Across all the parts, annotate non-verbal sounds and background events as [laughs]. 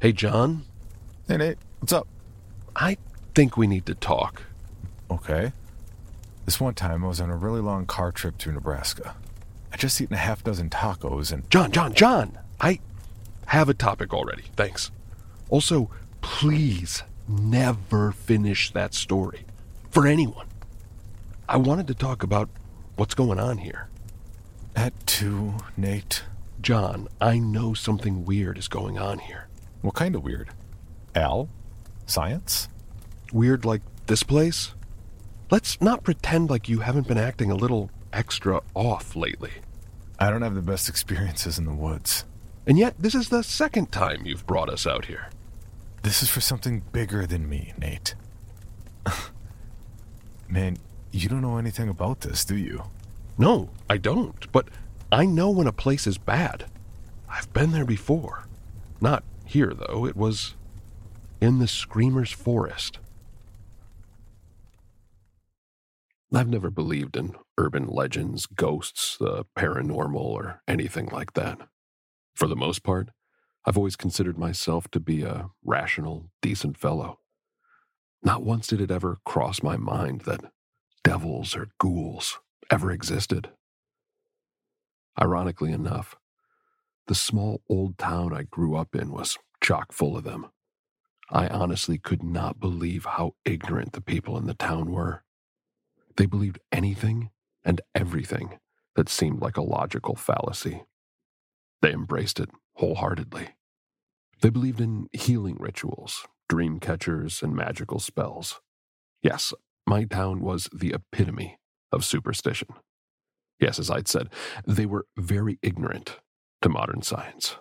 Hey, John, Hey, Nate, what's up? I think we need to talk. Okay. This one time I was on a really long car trip to Nebraska. I just eaten a half dozen tacos and John, John, John, I have a topic already. Thanks. Also, please never finish that story for anyone. I wanted to talk about what's going on here. at two, Nate. John, I know something weird is going on here. What kind of weird? Al? Science? Weird like this place? Let's not pretend like you haven't been acting a little extra off lately. I don't have the best experiences in the woods. And yet, this is the second time you've brought us out here. This is for something bigger than me, Nate. [laughs] Man, you don't know anything about this, do you? No, I don't. But I know when a place is bad. I've been there before. Not here, though. It was in the Screamer's Forest. I've never believed in urban legends, ghosts, the paranormal, or anything like that. For the most part, I've always considered myself to be a rational, decent fellow. Not once did it ever cross my mind that devils or ghouls ever existed. Ironically enough, the small old town I grew up in was chock full of them. I honestly could not believe how ignorant the people in the town were. They believed anything and everything that seemed like a logical fallacy. They embraced it wholeheartedly. They believed in healing rituals, dream catchers, and magical spells. Yes, my town was the epitome of superstition. Yes, as I'd said, they were very ignorant to modern science.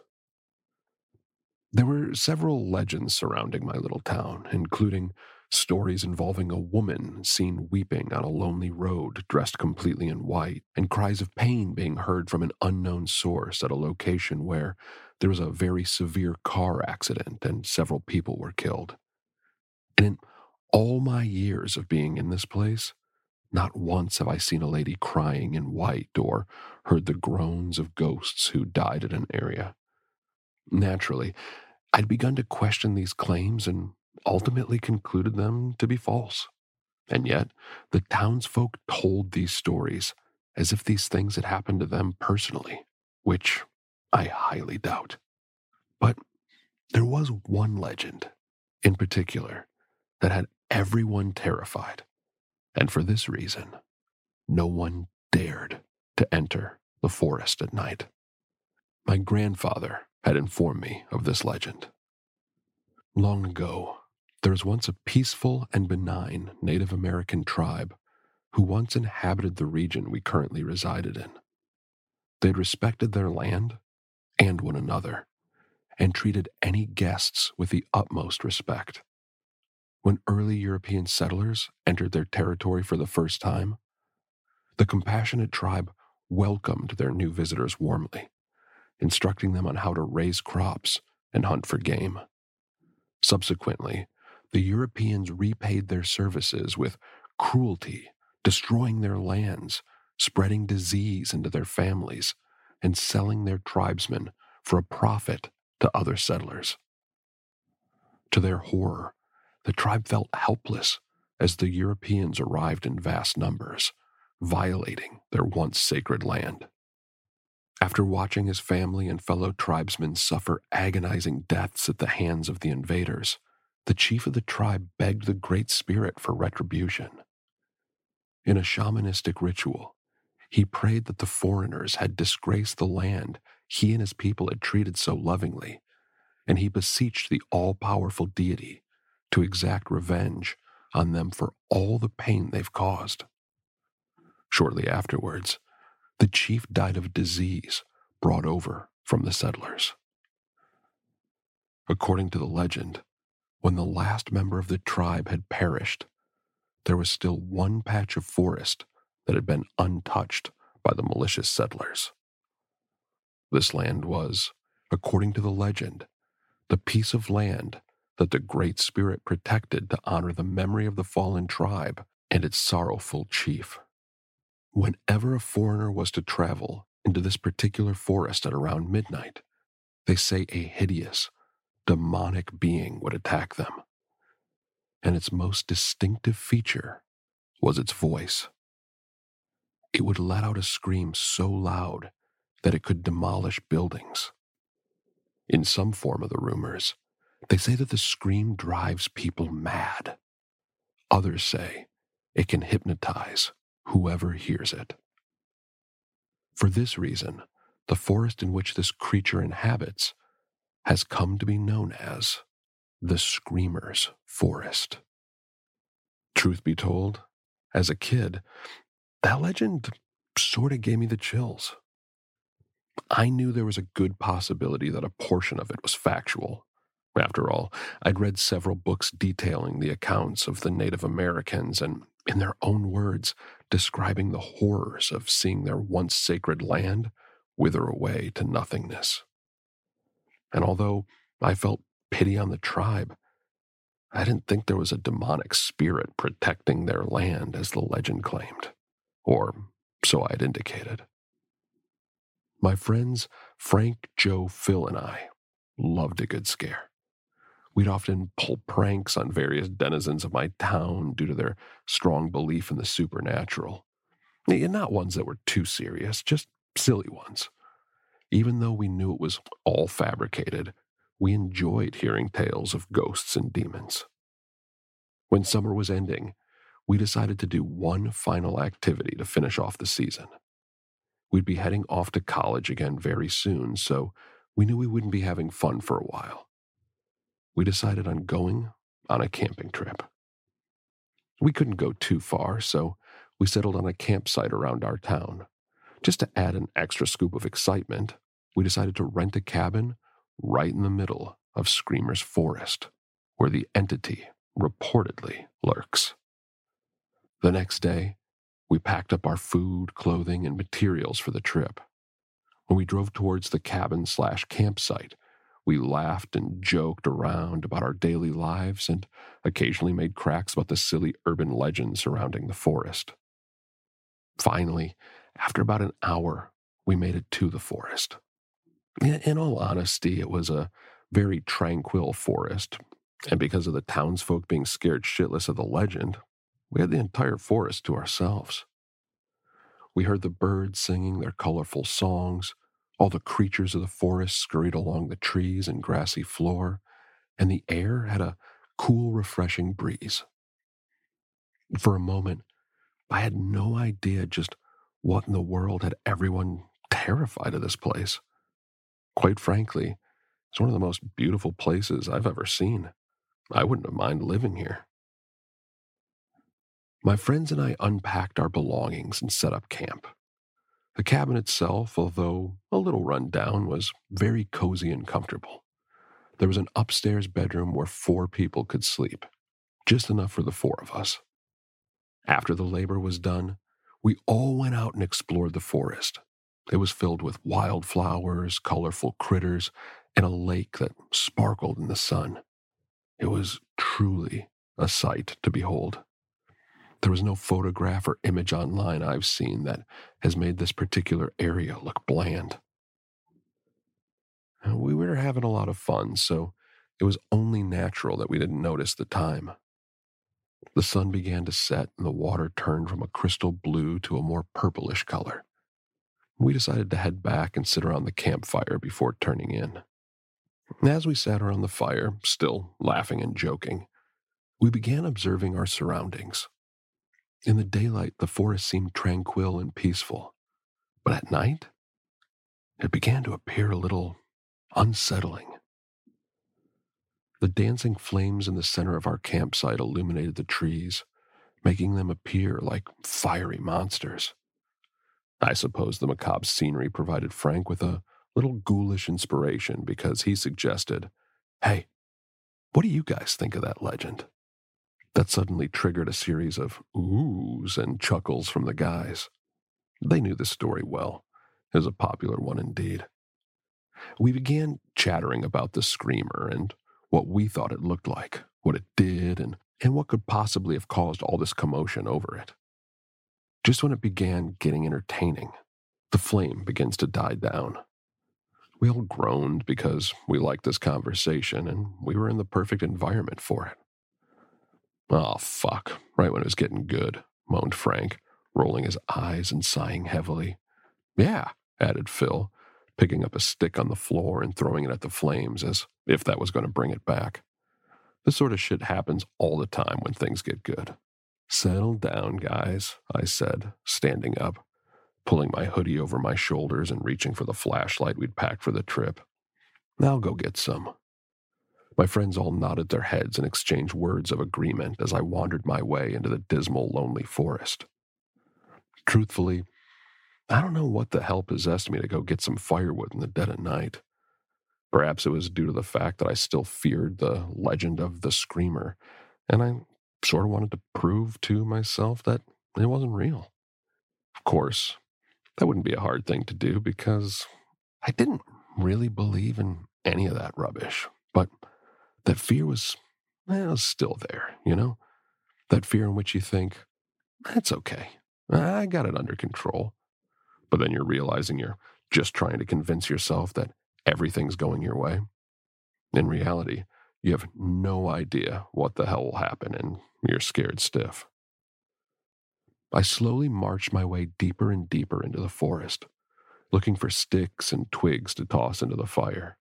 There were several legends surrounding my little town, including stories involving a woman seen weeping on a lonely road dressed completely in white, and cries of pain being heard from an unknown source at a location where there was a very severe car accident and several people were killed. And in all my years of being in this place, not once have I seen a lady crying in white or heard the groans of ghosts who died at an area. Naturally, I'd begun to question these claims and ultimately concluded them to be false. And yet, the townsfolk told these stories as if these things had happened to them personally, which I highly doubt. But there was one legend in particular that had everyone terrified, and for this reason, no one dared to enter the forest at night. My grandfather had informed me of this legend. Long ago, there was once a peaceful and benign Native American tribe who once inhabited the region we currently resided in. They respected their land and one another and treated any guests with the utmost respect. When early European settlers entered their territory for the first time, the compassionate tribe welcomed their new visitors warmly, instructing them on how to raise crops and hunt for game. Subsequently, the Europeans repaid their services with cruelty, destroying their lands, spreading disease into their families, and selling their tribesmen for a profit to other settlers. To their horror, the tribe felt helpless as the Europeans arrived in vast numbers, violating their once sacred land. After watching his family and fellow tribesmen suffer agonizing deaths at the hands of the invaders, the chief of the tribe begged the Great Spirit for retribution. In a shamanistic ritual, he prayed that the foreigners had disgraced the land he and his people had treated so lovingly, and he beseeched the all powerful deity to exact revenge on them for all the pain they've caused. Shortly afterwards, the chief died of disease brought over from the settlers. According to the legend, when the last member of the tribe had perished, there was still one patch of forest that had been untouched by the malicious settlers. This land was, according to the legend, the piece of land that the Great Spirit protected to honor the memory of the fallen tribe and its sorrowful chief. Whenever a foreigner was to travel into this particular forest at around midnight, they say a hideous, demonic being would attack them. And its most distinctive feature was its voice. It would let out a scream so loud that it could demolish buildings. In some form of the rumors, they say that the scream drives people mad. Others say it can hypnotize whoever hears it. For this reason, the forest in which this creature inhabits has come to be known as the Screamer's Forest. Truth be told, as a kid, that legend sort of gave me the chills. I knew there was a good possibility that a portion of it was factual. After all, I'd read several books detailing the accounts of the Native Americans and, in their own words, describing the horrors of seeing their once sacred land wither away to nothingness. And although I felt pity on the tribe, I didn't think there was a demonic spirit protecting their land as the legend claimed, or so I had indicated. My friends Frank, Joe, Phil, and I loved a good scare. We'd often pull pranks on various denizens of my town due to their strong belief in the supernatural. And Not ones that were too serious, just silly ones. Even though we knew it was all fabricated, we enjoyed hearing tales of ghosts and demons. When summer was ending, we decided to do one final activity to finish off the season. We'd be heading off to college again very soon, so we knew we wouldn't be having fun for a while. We decided on going on a camping trip. We couldn't go too far, so we settled on a campsite around our town. Just to add an extra scoop of excitement, we decided to rent a cabin right in the middle of Screamer's Forest, where the entity reportedly lurks. The next day, we packed up our food, clothing, and materials for the trip. When we drove towards the cabin slash campsite, we laughed and joked around about our daily lives and occasionally made cracks about the silly urban legends surrounding the forest. Finally, after about an hour, we made it to the forest. In all honesty, it was a very tranquil forest, and because of the townsfolk being scared shitless of the legend, we had the entire forest to ourselves. We heard the birds singing their colorful songs, all the creatures of the forest scurried along the trees and grassy floor, and the air had a cool, refreshing breeze. For a moment, I had no idea just what in the world had everyone terrified of this place. Quite frankly, it's one of the most beautiful places I've ever seen. I wouldn't have minded living here. My friends and I unpacked our belongings and set up camp. The cabin itself, although a little run down, was very cozy and comfortable. There was an upstairs bedroom where four people could sleep, just enough for the four of us. After the labor was done, we all went out and explored the forest. It was filled with wildflowers, colorful critters, and a lake that sparkled in the sun. It was truly a sight to behold. There was no photograph or image online I've seen that has made this particular area look bland. We were having a lot of fun, so it was only natural that we didn't notice the time. The sun began to set and the water turned from a crystal blue to a more purplish color. We decided to head back and sit around the campfire before turning in. As we sat around the fire, still laughing and joking, we began observing our surroundings. In the daylight, the forest seemed tranquil and peaceful, but at night, it began to appear a little unsettling. The dancing flames in the center of our campsite illuminated the trees, making them appear like fiery monsters. I suppose the macabre scenery provided Frank with a little ghoulish inspiration because he suggested, Hey, what do you guys think of that legend? That suddenly triggered a series of oohs and chuckles from the guys. They knew the story well. It was a popular one indeed. We began chattering about the screamer and what we thought it looked like, what it did, and, and what could possibly have caused all this commotion over it. Just when it began getting entertaining, the flame begins to die down. We all groaned because we liked this conversation and we were in the perfect environment for it. Oh, fuck, right when it was getting good, moaned Frank, rolling his eyes and sighing heavily. Yeah, added Phil, picking up a stick on the floor and throwing it at the flames as if that was going to bring it back. This sort of shit happens all the time when things get good. Settle down, guys, I said, standing up, pulling my hoodie over my shoulders and reaching for the flashlight we'd packed for the trip. I'll go get some. My friends all nodded their heads and exchanged words of agreement as I wandered my way into the dismal, lonely forest. Truthfully, I don't know what the hell possessed me to go get some firewood in the dead of night. Perhaps it was due to the fact that I still feared the legend of the Screamer, and I sort of wanted to prove to myself that it wasn't real. Of course, that wouldn't be a hard thing to do because I didn't really believe in any of that rubbish, but that fear was, well, still there, you know? That fear in which you think, that's okay. I got it under control. But then you're realizing you're just trying to convince yourself that everything's going your way. In reality, you have no idea what the hell will happen and you're scared stiff. I slowly marched my way deeper and deeper into the forest, looking for sticks and twigs to toss into the fire.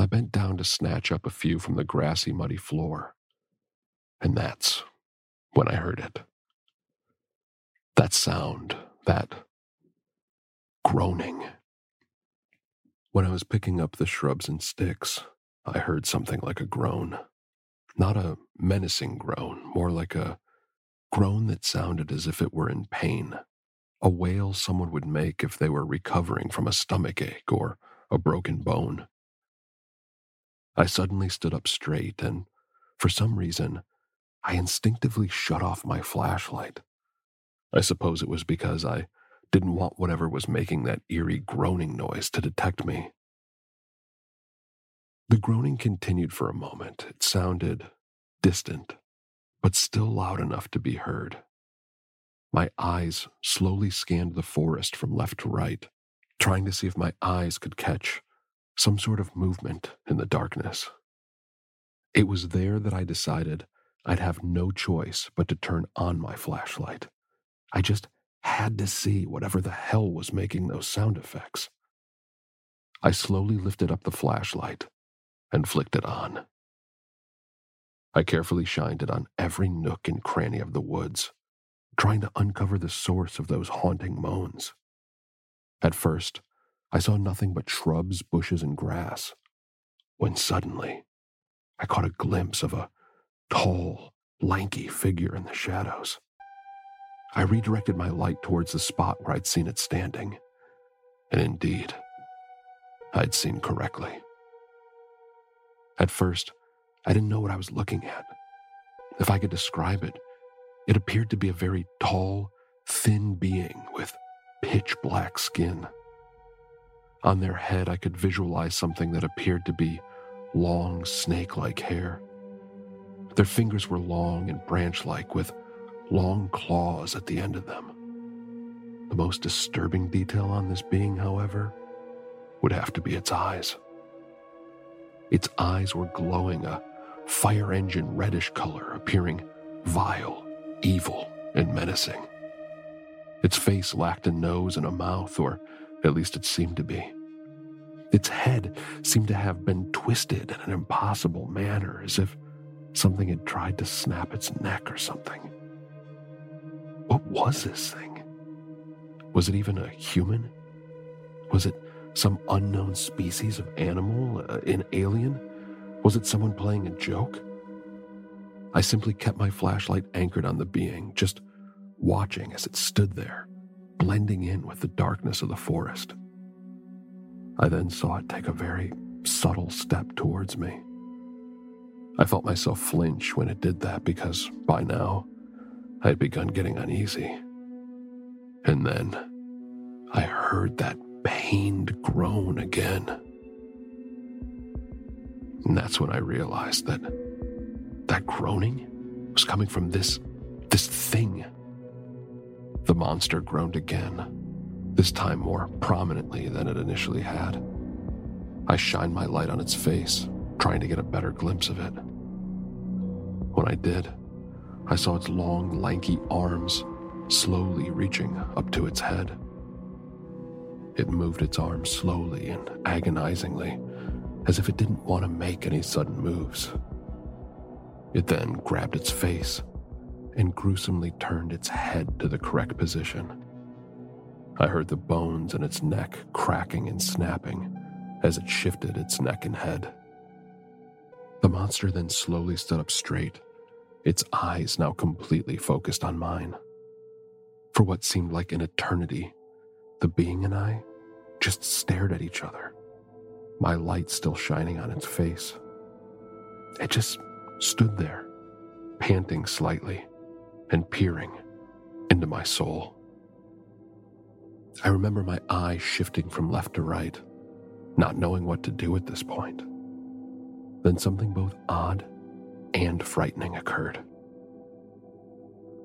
I bent down to snatch up a few from the grassy, muddy floor. And that's when I heard it. That sound, that groaning. When I was picking up the shrubs and sticks, I heard something like a groan. Not a menacing groan, more like a groan that sounded as if it were in pain. A wail someone would make if they were recovering from a stomach ache or a broken bone. I suddenly stood up straight and, for some reason, I instinctively shut off my flashlight. I suppose it was because I didn't want whatever was making that eerie groaning noise to detect me. The groaning continued for a moment. It sounded distant, but still loud enough to be heard. My eyes slowly scanned the forest from left to right, trying to see if my eyes could catch some sort of movement in the darkness. It was there that I decided I'd have no choice but to turn on my flashlight. I just had to see whatever the hell was making those sound effects. I slowly lifted up the flashlight and flicked it on. I carefully shined it on every nook and cranny of the woods, trying to uncover the source of those haunting moans. At first, I saw nothing but shrubs, bushes, and grass, when suddenly I caught a glimpse of a tall, lanky figure in the shadows. I redirected my light towards the spot where I'd seen it standing. And indeed, I'd seen correctly. At first, I didn't know what I was looking at. If I could describe it, it appeared to be a very tall, thin being with pitch black skin. On their head, I could visualize something that appeared to be long, snake like hair. Their fingers were long and branch like, with long claws at the end of them. The most disturbing detail on this being, however, would have to be its eyes. Its eyes were glowing a fire engine reddish color, appearing vile, evil, and menacing. Its face lacked a nose and a mouth, or at least it seemed to be. Its head seemed to have been twisted in an impossible manner, as if something had tried to snap its neck or something. What was this thing? Was it even a human? Was it some unknown species of animal, uh, an alien? Was it someone playing a joke? I simply kept my flashlight anchored on the being, just watching as it stood there, blending in with the darkness of the forest. I then saw it take a very subtle step towards me. I felt myself flinch when it did that because by now I had begun getting uneasy. And then I heard that pained groan again. And that's when I realized that that groaning was coming from this this thing. The monster groaned again, this time more prominently than it initially had. I shined my light on its face, trying to get a better glimpse of it. When I did, I saw its long, lanky arms slowly reaching up to its head. It moved its arms slowly and agonizingly, as if it didn't want to make any sudden moves. It then grabbed its face and gruesomely turned its head to the correct position. I heard the bones in its neck cracking and snapping as it shifted its neck and head. The monster then slowly stood up straight, its eyes now completely focused on mine. For what seemed like an eternity, the being and I just stared at each other, my light still shining on its face. It just stood there, panting slightly and peering into my soul. I remember my eyes shifting from left to right, not knowing what to do at this point. Then something both odd and frightening occurred.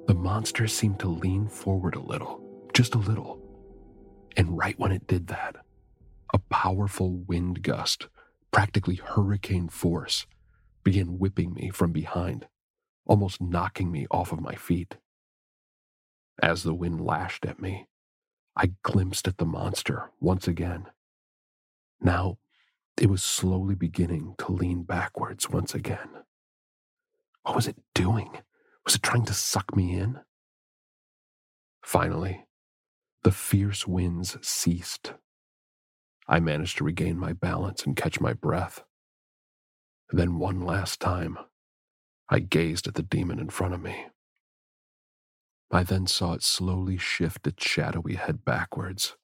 The monster seemed to lean forward a little, just a little. And right when it did that, a powerful wind gust, practically hurricane force, began whipping me from behind, almost knocking me off of my feet. As the wind lashed at me, I glimpsed at the monster once again. Now, it was slowly beginning to lean backwards once again. What was it doing? Was it trying to suck me in? Finally, the fierce winds ceased. I managed to regain my balance and catch my breath. Then, one last time, I gazed at the demon in front of me. I then saw it slowly shift its shadowy head backwards,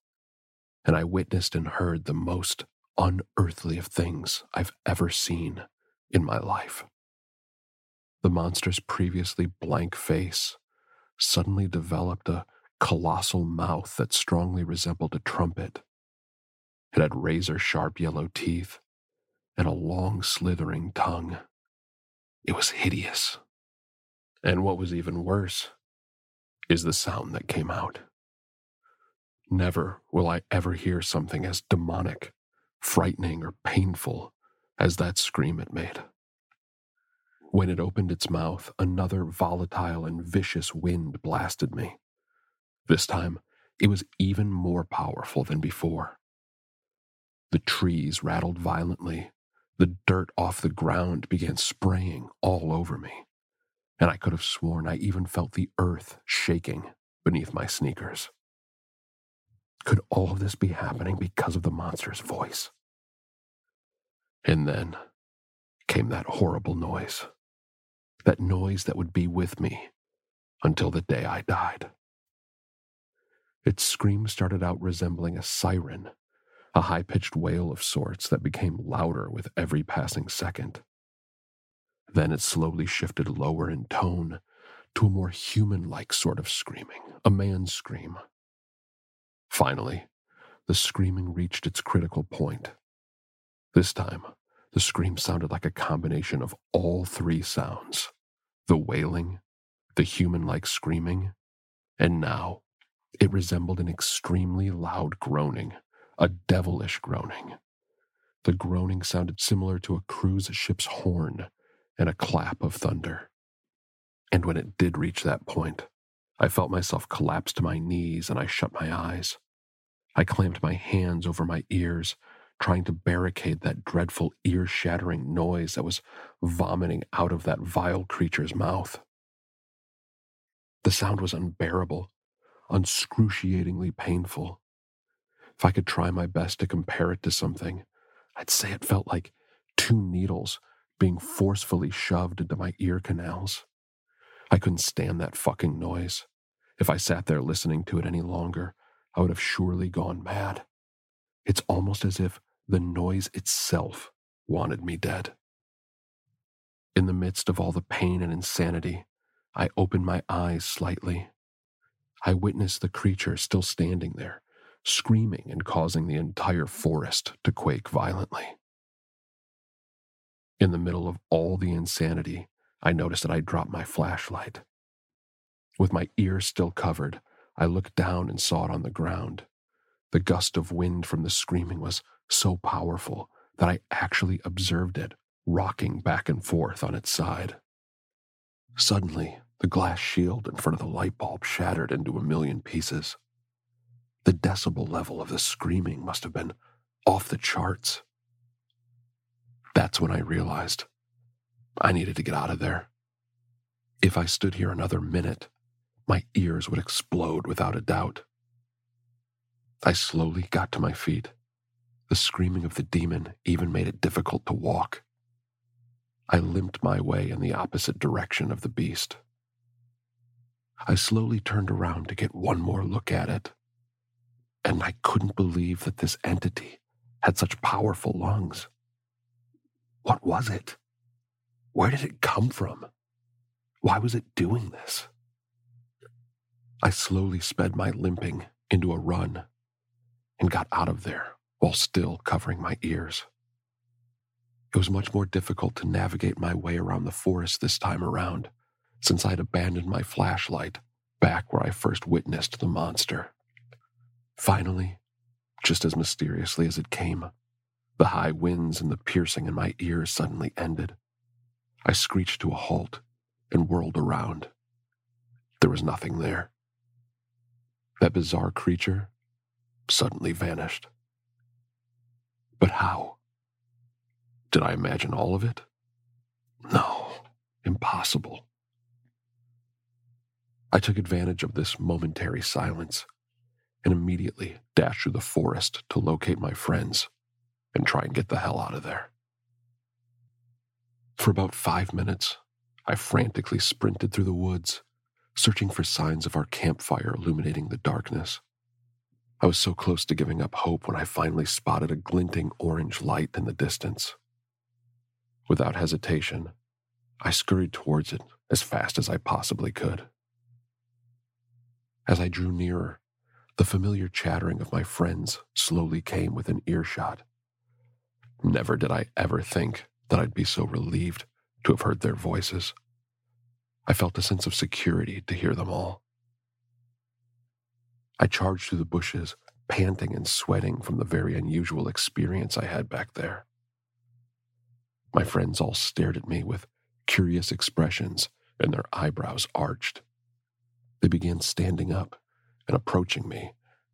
and I witnessed and heard the most unearthly of things I've ever seen in my life. The monster's previously blank face suddenly developed a colossal mouth that strongly resembled a trumpet. It had razor sharp yellow teeth and a long slithering tongue. It was hideous. And what was even worse is the sound that came out. Never will I ever hear something as demonic, frightening, or painful as that scream it made. When it opened its mouth, another volatile and vicious wind blasted me. This time, it was even more powerful than before. The trees rattled violently. The dirt off the ground began spraying all over me. And I could have sworn I even felt the earth shaking beneath my sneakers. Could all of this be happening because of the monster's voice? And then came that horrible noise that noise that would be with me until the day I died. Its scream started out resembling a siren, a high pitched wail of sorts that became louder with every passing second. Then it slowly shifted lower in tone to a more human like sort of screaming, a man's scream. Finally, the screaming reached its critical point. This time, the scream sounded like a combination of all three sounds the wailing, the human like screaming, and now it resembled an extremely loud groaning, a devilish groaning. The groaning sounded similar to a cruise ship's horn and a clap of thunder. And when it did reach that point, I felt myself collapse to my knees and I shut my eyes. I clamped my hands over my ears trying to barricade that dreadful ear shattering noise that was vomiting out of that vile creature's mouth. The sound was unbearable, unscruciatingly painful. If I could try my best to compare it to something, I'd say it felt like two needles being forcefully shoved into my ear canals. I couldn't stand that fucking noise. If I sat there listening to it any longer, I would have surely gone mad. It's almost as if the noise itself wanted me dead. In the midst of all the pain and insanity, I opened my eyes slightly. I witnessed the creature still standing there, screaming and causing the entire forest to quake violently. In the middle of all the insanity, I noticed that I dropped my flashlight. With my ears still covered, I looked down and saw it on the ground. The gust of wind from the screaming was so powerful that I actually observed it rocking back and forth on its side. Suddenly, the glass shield in front of the light bulb shattered into a million pieces. The decibel level of the screaming must have been off the charts. That's when I realized I needed to get out of there. If I stood here another minute, my ears would explode without a doubt. I slowly got to my feet. The screaming of the demon even made it difficult to walk. I limped my way in the opposite direction of the beast. I slowly turned around to get one more look at it, and I couldn't believe that this entity had such powerful lungs. What was it? Where did it come from? Why was it doing this? I slowly sped my limping into a run and got out of there while still covering my ears. It was much more difficult to navigate my way around the forest this time around, since I'd abandoned my flashlight back where I first witnessed the monster. Finally, just as mysteriously as it came, the high winds and the piercing in my ears suddenly ended. I screeched to a halt and whirled around. There was nothing there. That bizarre creature suddenly vanished. But how? Did I imagine all of it? No, impossible. I took advantage of this momentary silence and immediately dash through the forest to locate my friends and try and get the hell out of there. For about five minutes, I frantically sprinted through the woods, searching for signs of our campfire illuminating the darkness. I was so close to giving up hope when I finally spotted a glinting orange light in the distance. Without hesitation, I scurried towards it as fast as I possibly could. As I drew nearer, the familiar chattering of my friends slowly came within earshot. Never did I ever think that I'd be so relieved to have heard their voices. I felt a sense of security to hear them all. I charged through the bushes, panting and sweating from the very unusual experience I had back there. My friends all stared at me with curious expressions and their eyebrows arched. They began standing up and approaching me,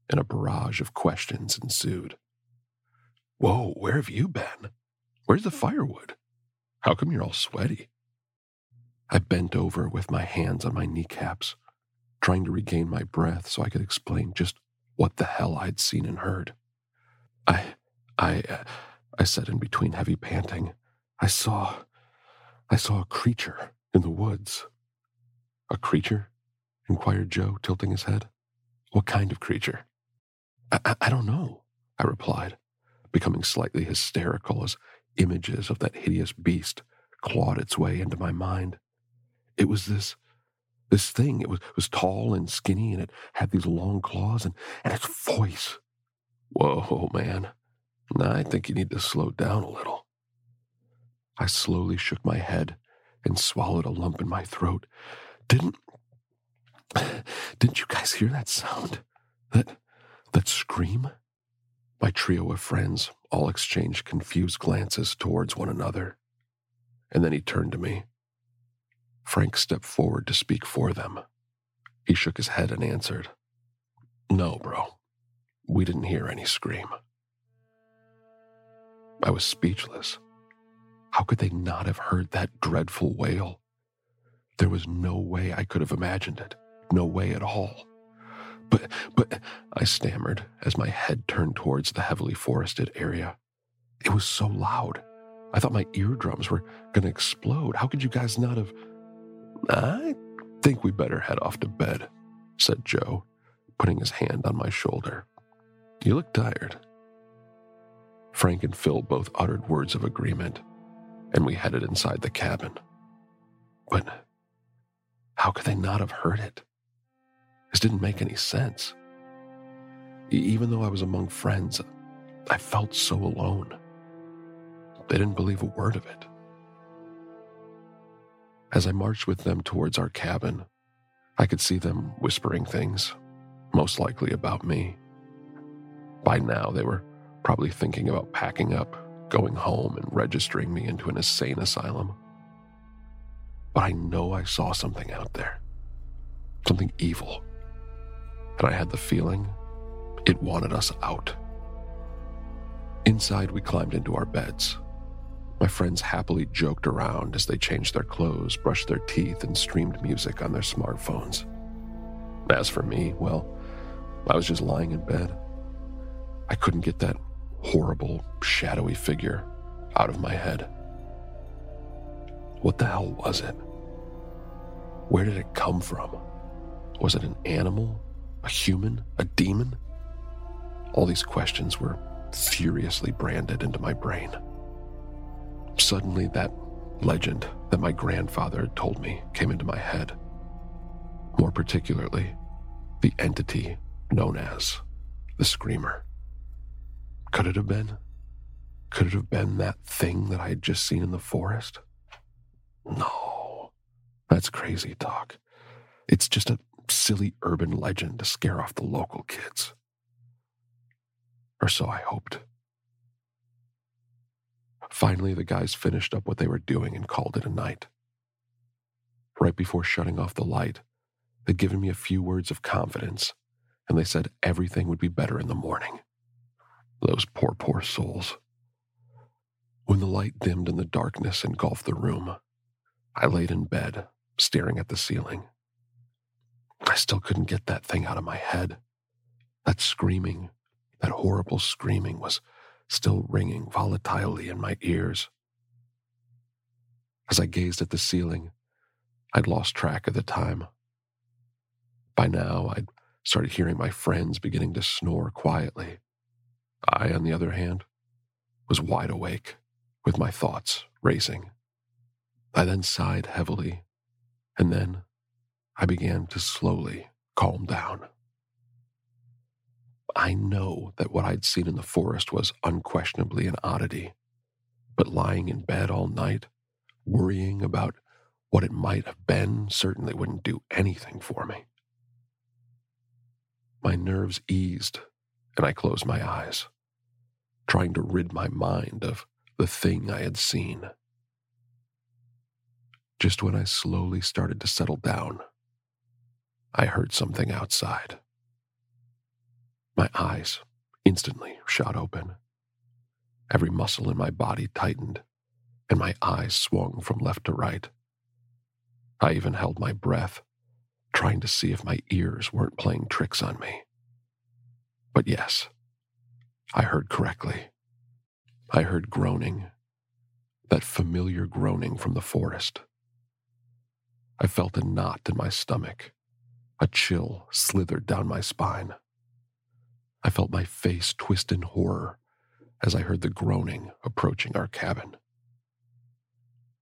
and a barrage of questions ensued. Whoa, where have you been? Where's the firewood? How come you're all sweaty? I bent over with my hands on my kneecaps, trying to regain my breath so I could explain just what the hell I'd seen and heard. I, I, uh, I said in between heavy panting, I saw, I saw a creature in the woods. A creature? inquired Joe, tilting his head. What kind of creature? I, I, don't know, I replied, becoming slightly hysterical as images of that hideous beast clawed its way into my mind. It was this this thing. It was was tall and skinny, and it had these long claws and, and its voice. Whoa, man. I think you need to slow down a little. I slowly shook my head and swallowed a lump in my throat. Didn't [coughs] didn't you guys hear that sound? That that scream? My trio of friends all exchanged confused glances towards one another. And then he turned to me. Frank stepped forward to speak for them. He shook his head and answered, No, bro. We didn't hear any scream. I was speechless. How could they not have heard that dreadful wail? There was no way I could have imagined it. No way at all. But, but, I stammered as my head turned towards the heavily forested area. It was so loud. I thought my eardrums were going to explode. How could you guys not have? I think we better head off to bed, said Joe, putting his hand on my shoulder. You look tired. Frank and Phil both uttered words of agreement, and we headed inside the cabin. But how could they not have heard it? This didn't make any sense. Even though I was among friends, I felt so alone. They didn't believe a word of it. As I marched with them towards our cabin, I could see them whispering things, most likely about me. By now, they were probably thinking about packing up going home and registering me into an insane asylum. But I know I saw something out there, something evil. And I had the feeling it wanted us out. Inside, we climbed into our beds. My friends happily joked around as they changed their clothes, brushed their teeth, and streamed music on their smartphones. As for me, well, I was just lying in bed. I couldn't get that horrible, shadowy figure out of my head. What the hell was it? Where did it come from? Was it an animal? A human? A demon? All these questions were furiously branded into my brain. Suddenly, that legend that my grandfather had told me came into my head. More particularly, the entity known as the Screamer. Could it have been? Could it have been that thing that I had just seen in the forest? No, that's crazy talk. It's just a silly urban legend to scare off the local kids. Or so I hoped. Finally, the guys finished up what they were doing and called it a night. Right before shutting off the light, they'd given me a few words of confidence, and they said everything would be better in the morning. Those poor, poor souls. When the light dimmed and the darkness engulfed the room, I laid in bed, staring at the ceiling. I still couldn't get that thing out of my head. That screaming, that horrible screaming was still ringing volatilely in my ears. As I gazed at the ceiling, I'd lost track of the time. By now, I'd started hearing my friends beginning to snore quietly. I, on the other hand, was wide awake, with my thoughts racing. I then sighed heavily, and then I began to slowly calm down. I know that what I'd seen in the forest was unquestionably an oddity, but lying in bed all night, worrying about what it might have been, certainly wouldn't do anything for me. My nerves eased, and I closed my eyes trying to rid my mind of the thing I had seen. Just when I slowly started to settle down, I heard something outside. My eyes instantly shot open. Every muscle in my body tightened, and my eyes swung from left to right. I even held my breath, trying to see if my ears weren't playing tricks on me. But yes, I heard correctly. I heard groaning, that familiar groaning from the forest. I felt a knot in my stomach. A chill slithered down my spine. I felt my face twist in horror as I heard the groaning approaching our cabin.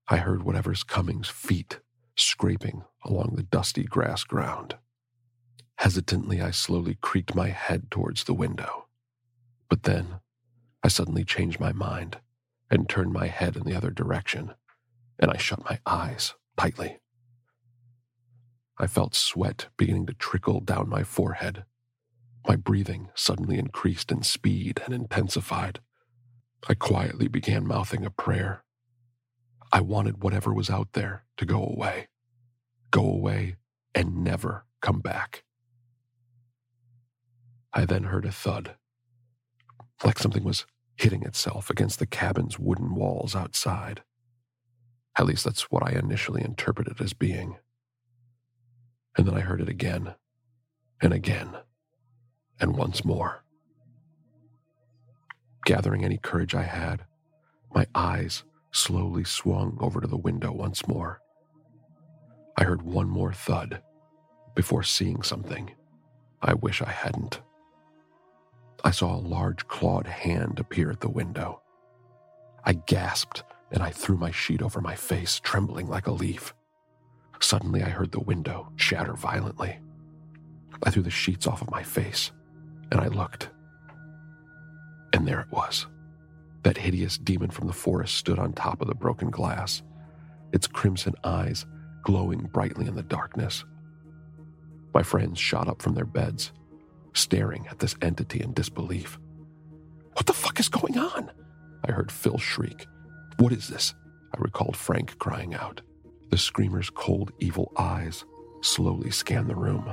I heard whatever's coming's feet scraping along the dusty grass ground. Hesitantly, I slowly creaked my head towards the window. But then I suddenly changed my mind and turned my head in the other direction, and I shut my eyes tightly. I felt sweat beginning to trickle down my forehead. My breathing suddenly increased in speed and intensified. I quietly began mouthing a prayer. I wanted whatever was out there to go away. Go away and never come back. I then heard a thud like something was hitting itself against the cabin's wooden walls outside. At least that's what I initially interpreted as being. And then I heard it again, and again, and once more. Gathering any courage I had, my eyes slowly swung over to the window once more. I heard one more thud before seeing something I wish I hadn't. I saw a large clawed hand appear at the window. I gasped and I threw my sheet over my face, trembling like a leaf. Suddenly, I heard the window shatter violently. I threw the sheets off of my face and I looked. And there it was. That hideous demon from the forest stood on top of the broken glass, its crimson eyes glowing brightly in the darkness. My friends shot up from their beds staring at this entity in disbelief. What the fuck is going on? I heard Phil shriek. What is this? I recalled Frank crying out. The screamer's cold, evil eyes slowly scanned the room,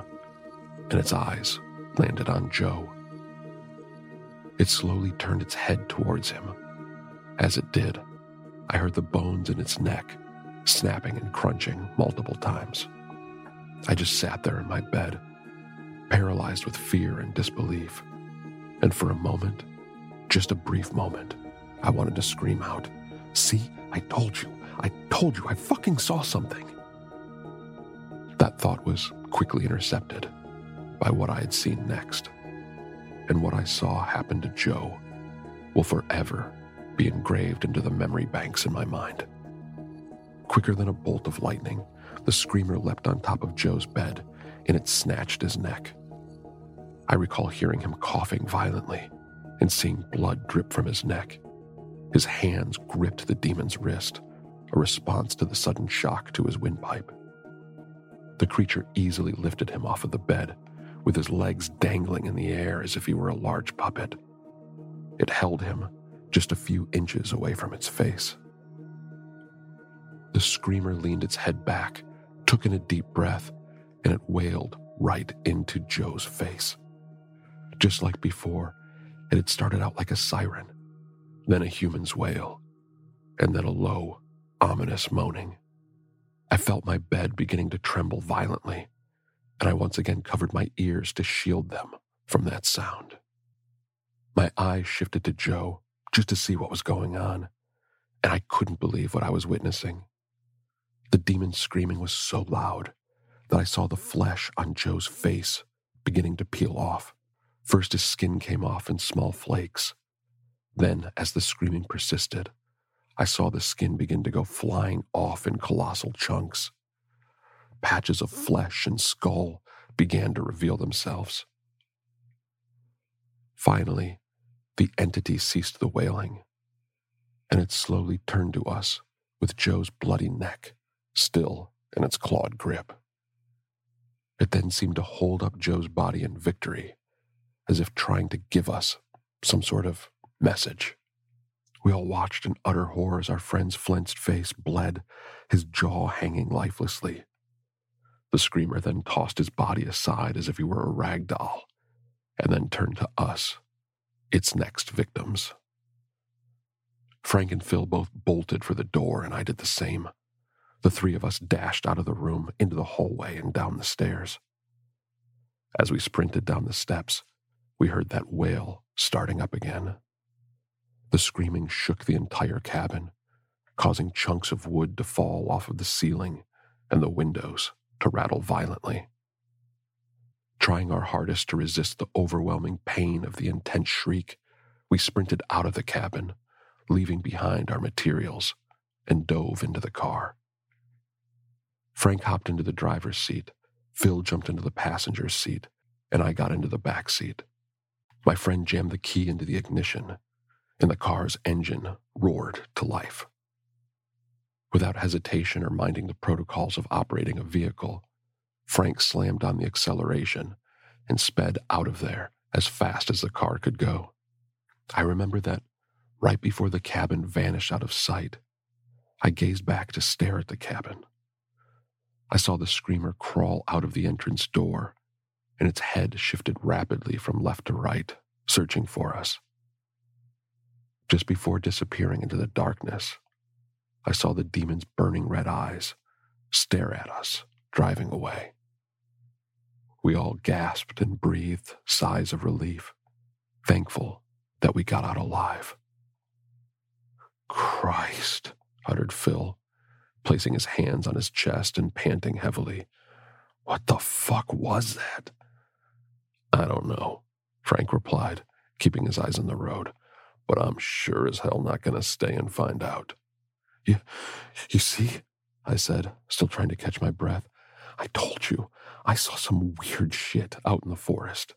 and its eyes landed on Joe. It slowly turned its head towards him. As it did, I heard the bones in its neck snapping and crunching multiple times. I just sat there in my bed, paralyzed with fear and disbelief. And for a moment, just a brief moment, I wanted to scream out, See, I told you, I told you, I fucking saw something. That thought was quickly intercepted by what I had seen next. And what I saw happen to Joe will forever be engraved into the memory banks in my mind. Quicker than a bolt of lightning, the screamer leapt on top of Joe's bed and it snatched his neck. I recall hearing him coughing violently and seeing blood drip from his neck. His hands gripped the demon's wrist, a response to the sudden shock to his windpipe. The creature easily lifted him off of the bed, with his legs dangling in the air as if he were a large puppet. It held him just a few inches away from its face. The screamer leaned its head back, took in a deep breath, and it wailed right into Joe's face. Just like before, it had started out like a siren, then a human's wail, and then a low, ominous moaning. I felt my bed beginning to tremble violently, and I once again covered my ears to shield them from that sound. My eyes shifted to Joe just to see what was going on, and I couldn't believe what I was witnessing. The demon's screaming was so loud that I saw the flesh on Joe's face beginning to peel off. First, his skin came off in small flakes. Then, as the screaming persisted, I saw the skin begin to go flying off in colossal chunks. Patches of flesh and skull began to reveal themselves. Finally, the entity ceased the wailing, and it slowly turned to us with Joe's bloody neck still in its clawed grip. It then seemed to hold up Joe's body in victory, as if trying to give us some sort of message. We all watched in utter horror as our friend's flinched face bled, his jaw hanging lifelessly. The screamer then tossed his body aside as if he were a rag doll, and then turned to us, its next victims. Frank and Phil both bolted for the door, and I did the same. The three of us dashed out of the room into the hallway and down the stairs. As we sprinted down the steps, we heard that wail starting up again. The screaming shook the entire cabin, causing chunks of wood to fall off of the ceiling and the windows to rattle violently. Trying our hardest to resist the overwhelming pain of the intense shriek, we sprinted out of the cabin, leaving behind our materials, and dove into the car. Frank hopped into the driver's seat, Phil jumped into the passenger's seat, and I got into the back seat. My friend jammed the key into the ignition, and the car's engine roared to life. Without hesitation or minding the protocols of operating a vehicle, Frank slammed on the acceleration and sped out of there as fast as the car could go. I remember that right before the cabin vanished out of sight, I gazed back to stare at the cabin. I saw the screamer crawl out of the entrance door, and its head shifted rapidly from left to right, searching for us. Just before disappearing into the darkness, I saw the demon's burning red eyes stare at us, driving away. We all gasped and breathed sighs of relief, thankful that we got out alive. Christ, uttered Phil, placing his hands on his chest and panting heavily. What the fuck was that? I don't know, Frank replied, keeping his eyes on the road, but I'm sure as hell not going to stay and find out. You, you see, I said, still trying to catch my breath. I told you, I saw some weird shit out in the forest.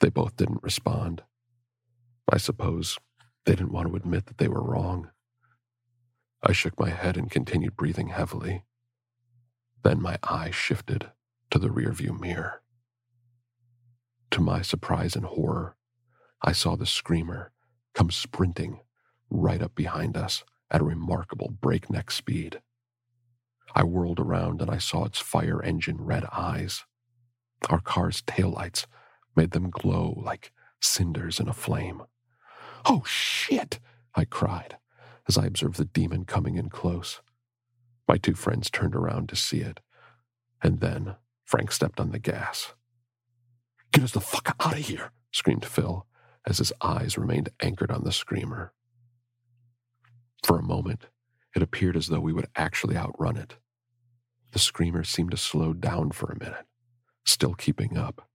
They both didn't respond. I suppose they didn't want to admit that they were wrong. I shook my head and continued breathing heavily. Then my eye shifted to the rearview mirror. To my surprise and horror, I saw the screamer come sprinting right up behind us at a remarkable breakneck speed. I whirled around and I saw its fire engine red eyes. Our car's taillights made them glow like cinders in a flame. Oh, shit! I cried as I observed the demon coming in close. My two friends turned around to see it, and then Frank stepped on the gas. Get us the fuck out of here, screamed Phil as his eyes remained anchored on the screamer. For a moment, it appeared as though we would actually outrun it. The screamer seemed to slow down for a minute, still keeping up,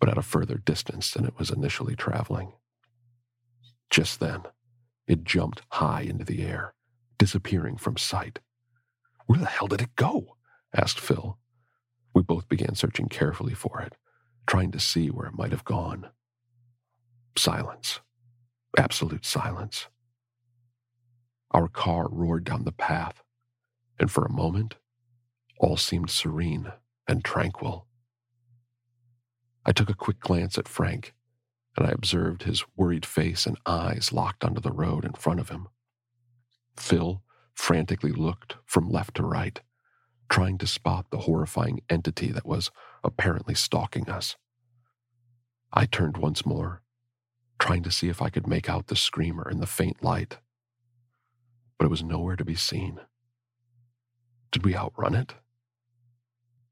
but at a further distance than it was initially traveling. Just then, it jumped high into the air, disappearing from sight. Where the hell did it go? asked Phil. We both began searching carefully for it, trying to see where it might have gone. Silence. Absolute silence. Our car roared down the path, and for a moment, all seemed serene and tranquil. I took a quick glance at Frank, and I observed his worried face and eyes locked onto the road in front of him. Phil frantically looked from left to right, trying to spot the horrifying entity that was apparently stalking us. I turned once more, trying to see if I could make out the screamer in the faint light, but it was nowhere to be seen. Did we outrun it?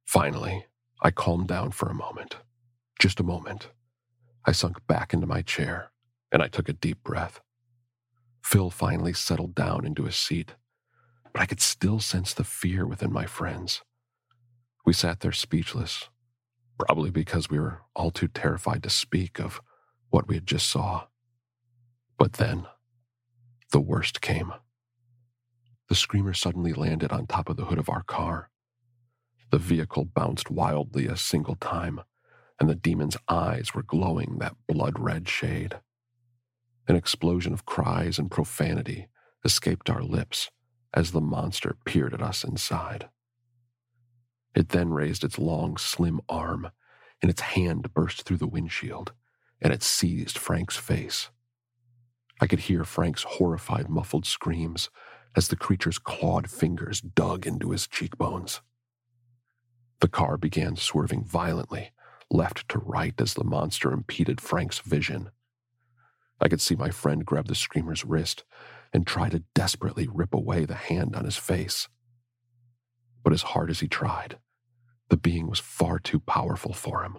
Finally, I calmed down for a moment. Just a moment. I sunk back into my chair and I took a deep breath. Phil finally settled down into his seat, but I could still sense the fear within my friends. We sat there speechless, probably because we were all too terrified to speak of what we had just saw. But then, the worst came. The screamer suddenly landed on top of the hood of our car. The vehicle bounced wildly a single time, and the demon's eyes were glowing that blood red shade. An explosion of cries and profanity escaped our lips as the monster peered at us inside. It then raised its long, slim arm, and its hand burst through the windshield, and it seized Frank's face. I could hear Frank's horrified, muffled screams as the creature's clawed fingers dug into his cheekbones. The car began swerving violently, left to right as the monster impeded Frank's vision. I could see my friend grab the screamer's wrist and try to desperately rip away the hand on his face. But as hard as he tried, the being was far too powerful for him.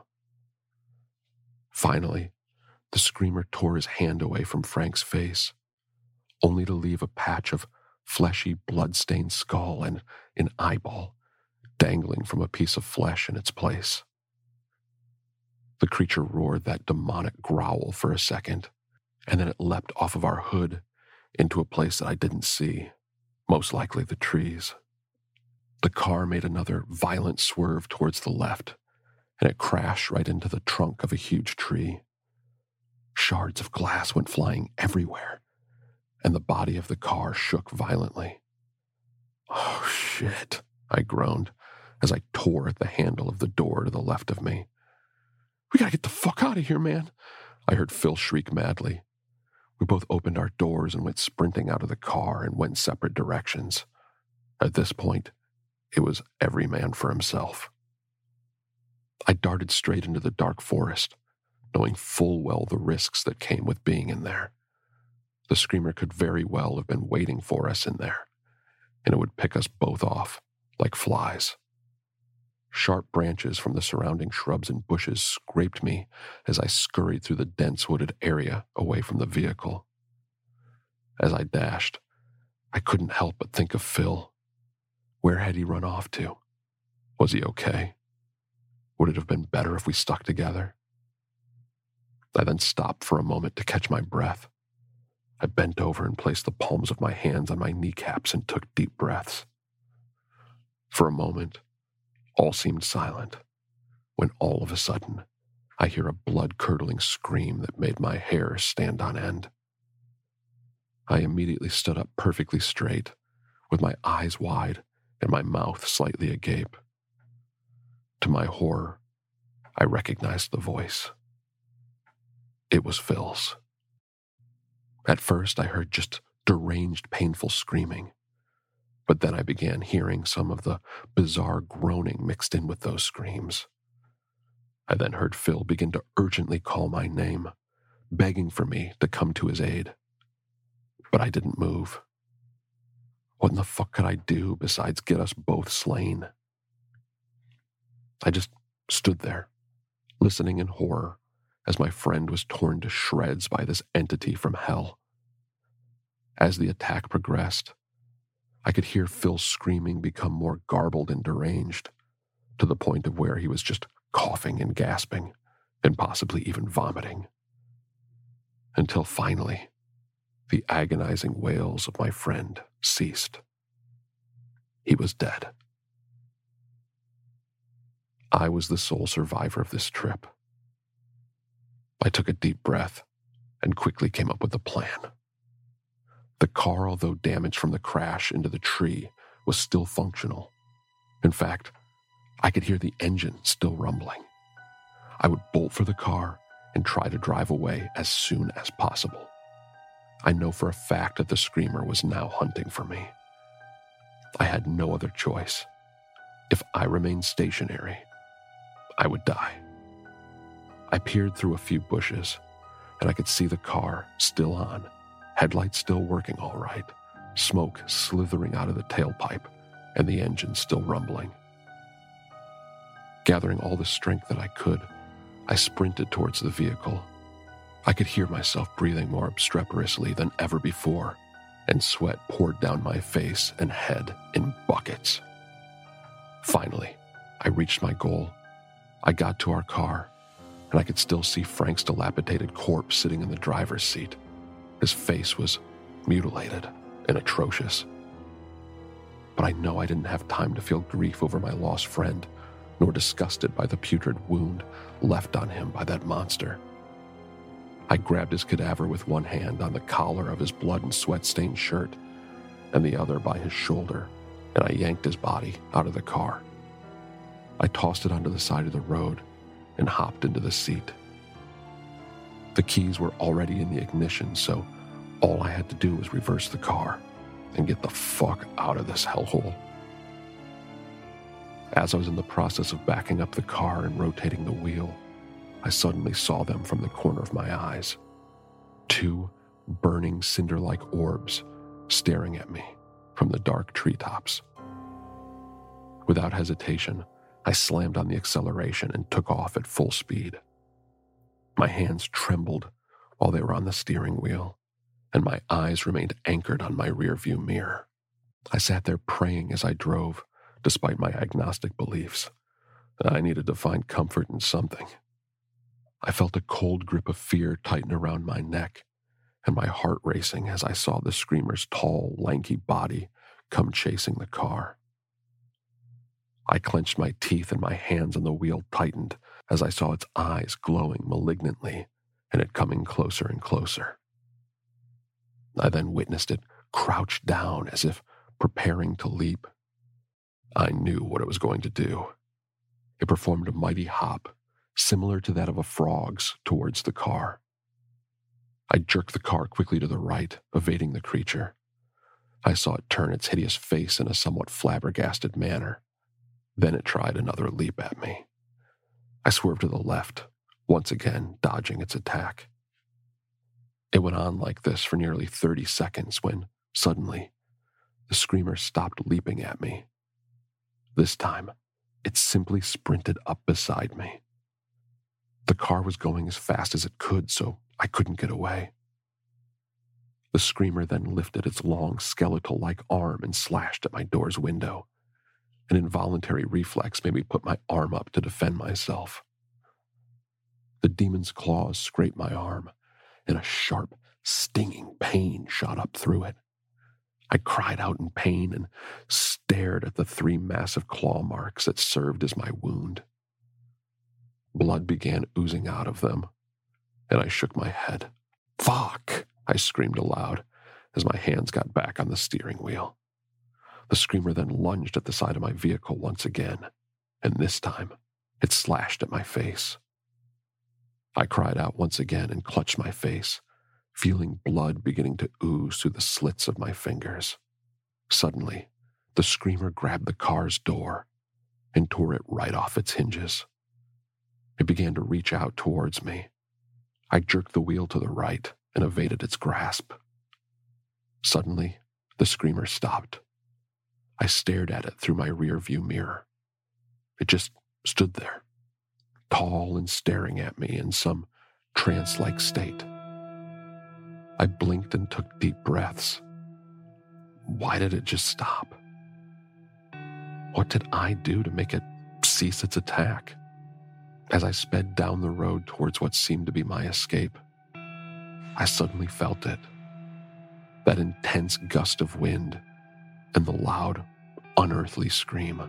Finally, the screamer tore his hand away from Frank's face, only to leave a patch of fleshy, blood-stained skull and an eyeball dangling from a piece of flesh in its place. The creature roared that demonic growl for a second, and then it leapt off of our hood into a place that I didn't see, most likely the trees. The car made another violent swerve towards the left, and it crashed right into the trunk of a huge tree. Shards of glass went flying everywhere, and the body of the car shook violently. Oh, shit, I groaned as I tore at the handle of the door to the left of me. We gotta get the fuck out of here, man. I heard Phil shriek madly. We both opened our doors and went sprinting out of the car and went separate directions. At this point, it was every man for himself. I darted straight into the dark forest, knowing full well the risks that came with being in there. The screamer could very well have been waiting for us in there, and it would pick us both off like flies. Sharp branches from the surrounding shrubs and bushes scraped me as I scurried through the dense wooded area away from the vehicle. As I dashed, I couldn't help but think of Phil. Where had he run off to? Was he okay? Would it have been better if we stuck together? I then stopped for a moment to catch my breath. I bent over and placed the palms of my hands on my kneecaps and took deep breaths. For a moment, all seemed silent, when all of a sudden, I hear a blood curdling scream that made my hair stand on end. I immediately stood up perfectly straight, with my eyes wide and my mouth slightly agape. To my horror, I recognized the voice. It was Phil's. At first, I heard just deranged, painful screaming. But then I began hearing some of the bizarre groaning mixed in with those screams. I then heard Phil begin to urgently call my name, begging for me to come to his aid. But I didn't move. What in the fuck could I do besides get us both slain? I just stood there, listening in horror as my friend was torn to shreds by this entity from hell. As the attack progressed, I could hear Phil's screaming become more garbled and deranged, to the point of where he was just coughing and gasping, and possibly even vomiting. Until finally, the agonizing wails of my friend ceased. He was dead. I was the sole survivor of this trip. I took a deep breath and quickly came up with a plan. The car, although damaged from the crash into the tree, was still functional. In fact, I could hear the engine still rumbling. I would bolt for the car and try to drive away as soon as possible. I know for a fact that the screamer was now hunting for me. I had no other choice. If I remained stationary, I would die. I peered through a few bushes, and I could see the car still on, headlights still working all right, smoke slithering out of the tailpipe, and the engine still rumbling. Gathering all the strength that I could, I sprinted towards the vehicle. I could hear myself breathing more obstreperously than ever before, and sweat poured down my face and head in buckets. Finally, I reached my goal. I got to our car, and I could still see Frank's dilapidated corpse sitting in the driver's seat. His face was mutilated and atrocious. But I know I didn't have time to feel grief over my lost friend, nor disgusted by the putrid wound left on him by that monster. I grabbed his cadaver with one hand on the collar of his blood and sweat stained shirt, and the other by his shoulder, and I yanked his body out of the car. I tossed it onto the side of the road and hopped into the seat. The keys were already in the ignition, so all I had to do was reverse the car and get the fuck out of this hellhole. As I was in the process of backing up the car and rotating the wheel, I suddenly saw them from the corner of my eyes. Two burning cinder like orbs staring at me from the dark treetops. Without hesitation, I slammed on the acceleration and took off at full speed. My hands trembled while they were on the steering wheel, and my eyes remained anchored on my rearview mirror. I sat there praying as I drove, despite my agnostic beliefs. I needed to find comfort in something. I felt a cold grip of fear tighten around my neck, and my heart racing as I saw the screamer's tall, lanky body come chasing the car. I clenched my teeth and my hands on the wheel tightened as I saw its eyes glowing malignantly and it coming closer and closer. I then witnessed it crouch down as if preparing to leap. I knew what it was going to do. It performed a mighty hop similar to that of a frog's, towards the car. I jerked the car quickly to the right, evading the creature. I saw it turn its hideous face in a somewhat flabbergasted manner. Then it tried another leap at me. I swerved to the left, once again dodging its attack. It went on like this for nearly 30 seconds when, suddenly, the screamer stopped leaping at me. This time, it simply sprinted up beside me. The car was going as fast as it could, so I couldn't get away. The screamer then lifted its long skeletal like arm and slashed at my door's window. An involuntary reflex made me put my arm up to defend myself. The demon's claws scraped my arm, and a sharp, stinging pain shot up through it. I cried out in pain and stared at the three massive claw marks that served as my wound. Blood began oozing out of them, and I shook my head. Fuck! I screamed aloud as my hands got back on the steering wheel. The screamer then lunged at the side of my vehicle once again, and this time it slashed at my face. I cried out once again and clutched my face, feeling blood beginning to ooze through the slits of my fingers. Suddenly, the screamer grabbed the car's door and tore it right off its hinges. It began to reach out towards me. I jerked the wheel to the right and evaded its grasp. Suddenly, the screamer stopped. I stared at it through my rear view mirror. It just stood there, tall and staring at me in some trance like state. I blinked and took deep breaths. Why did it just stop? What did I do to make it cease its attack? As I sped down the road towards what seemed to be my escape, I suddenly felt it that intense gust of wind and the loud, unearthly scream.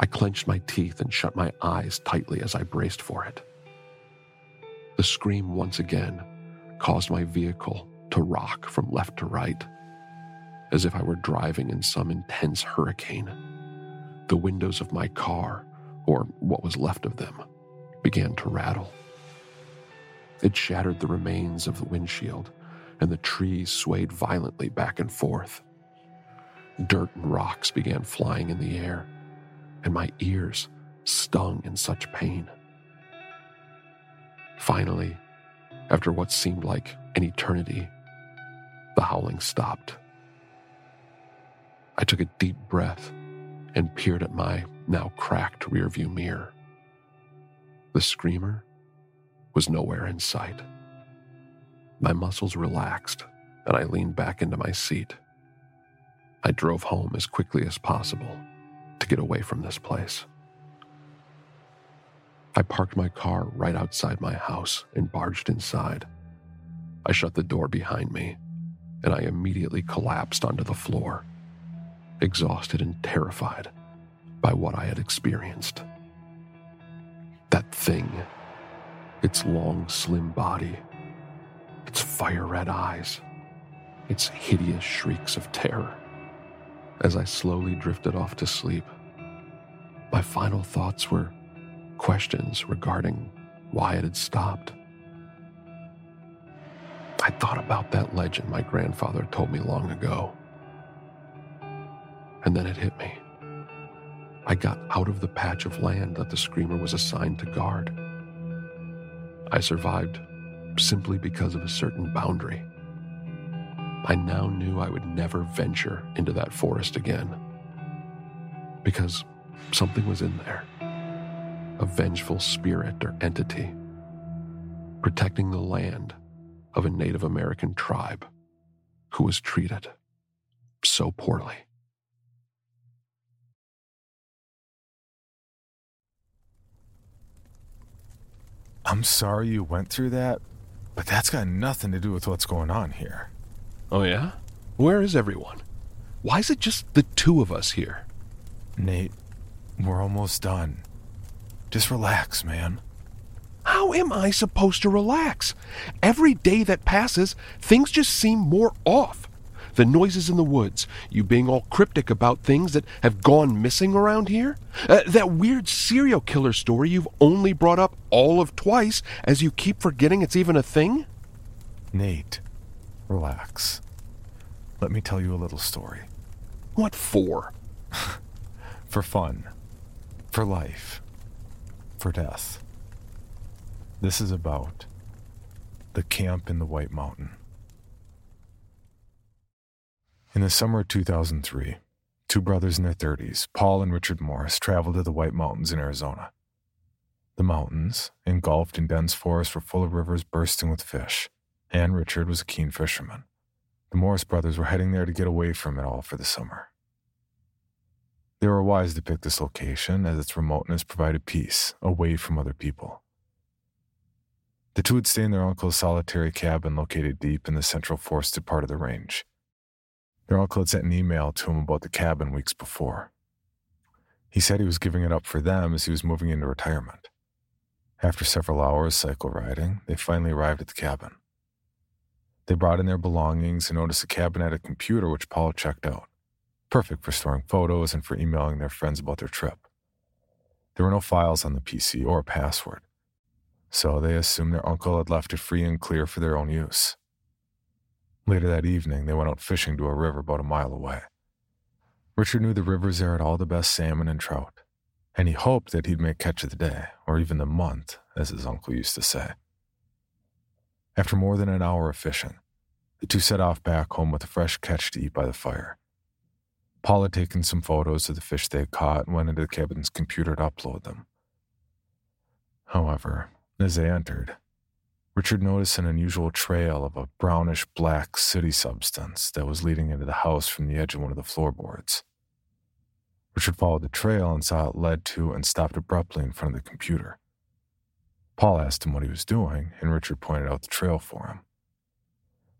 I clenched my teeth and shut my eyes tightly as I braced for it. The scream once again caused my vehicle to rock from left to right, as if I were driving in some intense hurricane. The windows of my car, or what was left of them, began to rattle. It shattered the remains of the windshield, and the trees swayed violently back and forth. Dirt and rocks began flying in the air, and my ears stung in such pain. Finally, after what seemed like an eternity, the howling stopped. I took a deep breath and peered at my now cracked rearview mirror. The screamer was nowhere in sight. My muscles relaxed and I leaned back into my seat. I drove home as quickly as possible to get away from this place. I parked my car right outside my house and barged inside. I shut the door behind me, and I immediately collapsed onto the floor, exhausted and terrified by what I had experienced. That thing, its long, slim body, its fire red eyes, its hideous shrieks of terror. As I slowly drifted off to sleep, my final thoughts were questions regarding why it had stopped. I thought about that legend my grandfather told me long ago. And then it hit me. I got out of the patch of land that the screamer was assigned to guard. I survived simply because of a certain boundary. I now knew I would never venture into that forest again because something was in there a vengeful spirit or entity, protecting the land of a Native American tribe who was treated so poorly. I'm sorry you went through that, but that's got nothing to do with what's going on here. Oh, yeah? Where is everyone? Why is it just the two of us here? Nate, we're almost done. Just relax, man. How am I supposed to relax? Every day that passes, things just seem more off. The noises in the woods, you being all cryptic about things that have gone missing around here, uh, that weird serial killer story you've only brought up all of twice as you keep forgetting it's even a thing? Nate, relax. Let me tell you a little story. What for? [laughs] for fun. For life for death. This is about the camp in the White Mountain. In the summer of 2003, two brothers in their 30s, Paul and Richard Morris, traveled to the White Mountains in Arizona. The mountains, engulfed in dense forest, were full of rivers bursting with fish, and Richard was a keen fisherman. The Morris brothers were heading there to get away from it all for the summer. They were wise to pick this location as its remoteness provided peace away from other people. The two would stay in their uncle's solitary cabin located deep in the central forested part of the range. Their uncle had sent an email to him about the cabin weeks before. He said he was giving it up for them as he was moving into retirement. After several hours cycle riding, they finally arrived at the cabin. They brought in their belongings and noticed a cabin had a computer which Paul checked out perfect for storing photos and for emailing their friends about their trip. There were no files on the PC or a password. so they assumed their uncle had left it free and clear for their own use. Later that evening, they went out fishing to a river about a mile away. Richard knew the rivers there had all the best salmon and trout, and he hoped that he'd make catch of the day, or even the month, as his uncle used to say. After more than an hour of fishing, the two set off back home with a fresh catch to eat by the fire. Paul had taken some photos of the fish they had caught and went into the cabin's computer to upload them. However, as they entered, Richard noticed an unusual trail of a brownish black sooty substance that was leading into the house from the edge of one of the floorboards. Richard followed the trail and saw it led to and stopped abruptly in front of the computer. Paul asked him what he was doing, and Richard pointed out the trail for him.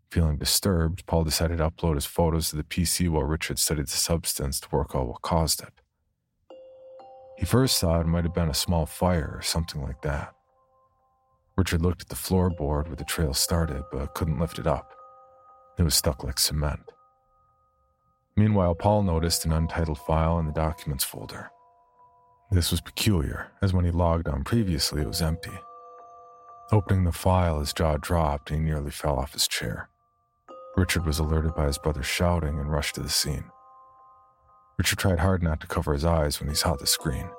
Feeling disturbed, Paul decided to upload his photos to the PC while Richard studied the substance to work out what caused it. He first thought it might have been a small fire or something like that. Richard looked at the floorboard where the trail started, but couldn't lift it up. It was stuck like cement. Meanwhile, Paul noticed an untitled file in the documents folder. This was peculiar, as when he logged on previously, it was empty. Opening the file, his jaw dropped and he nearly fell off his chair. Richard was alerted by his brother shouting and rushed to the scene. Richard tried hard not to cover his eyes when he saw the screen.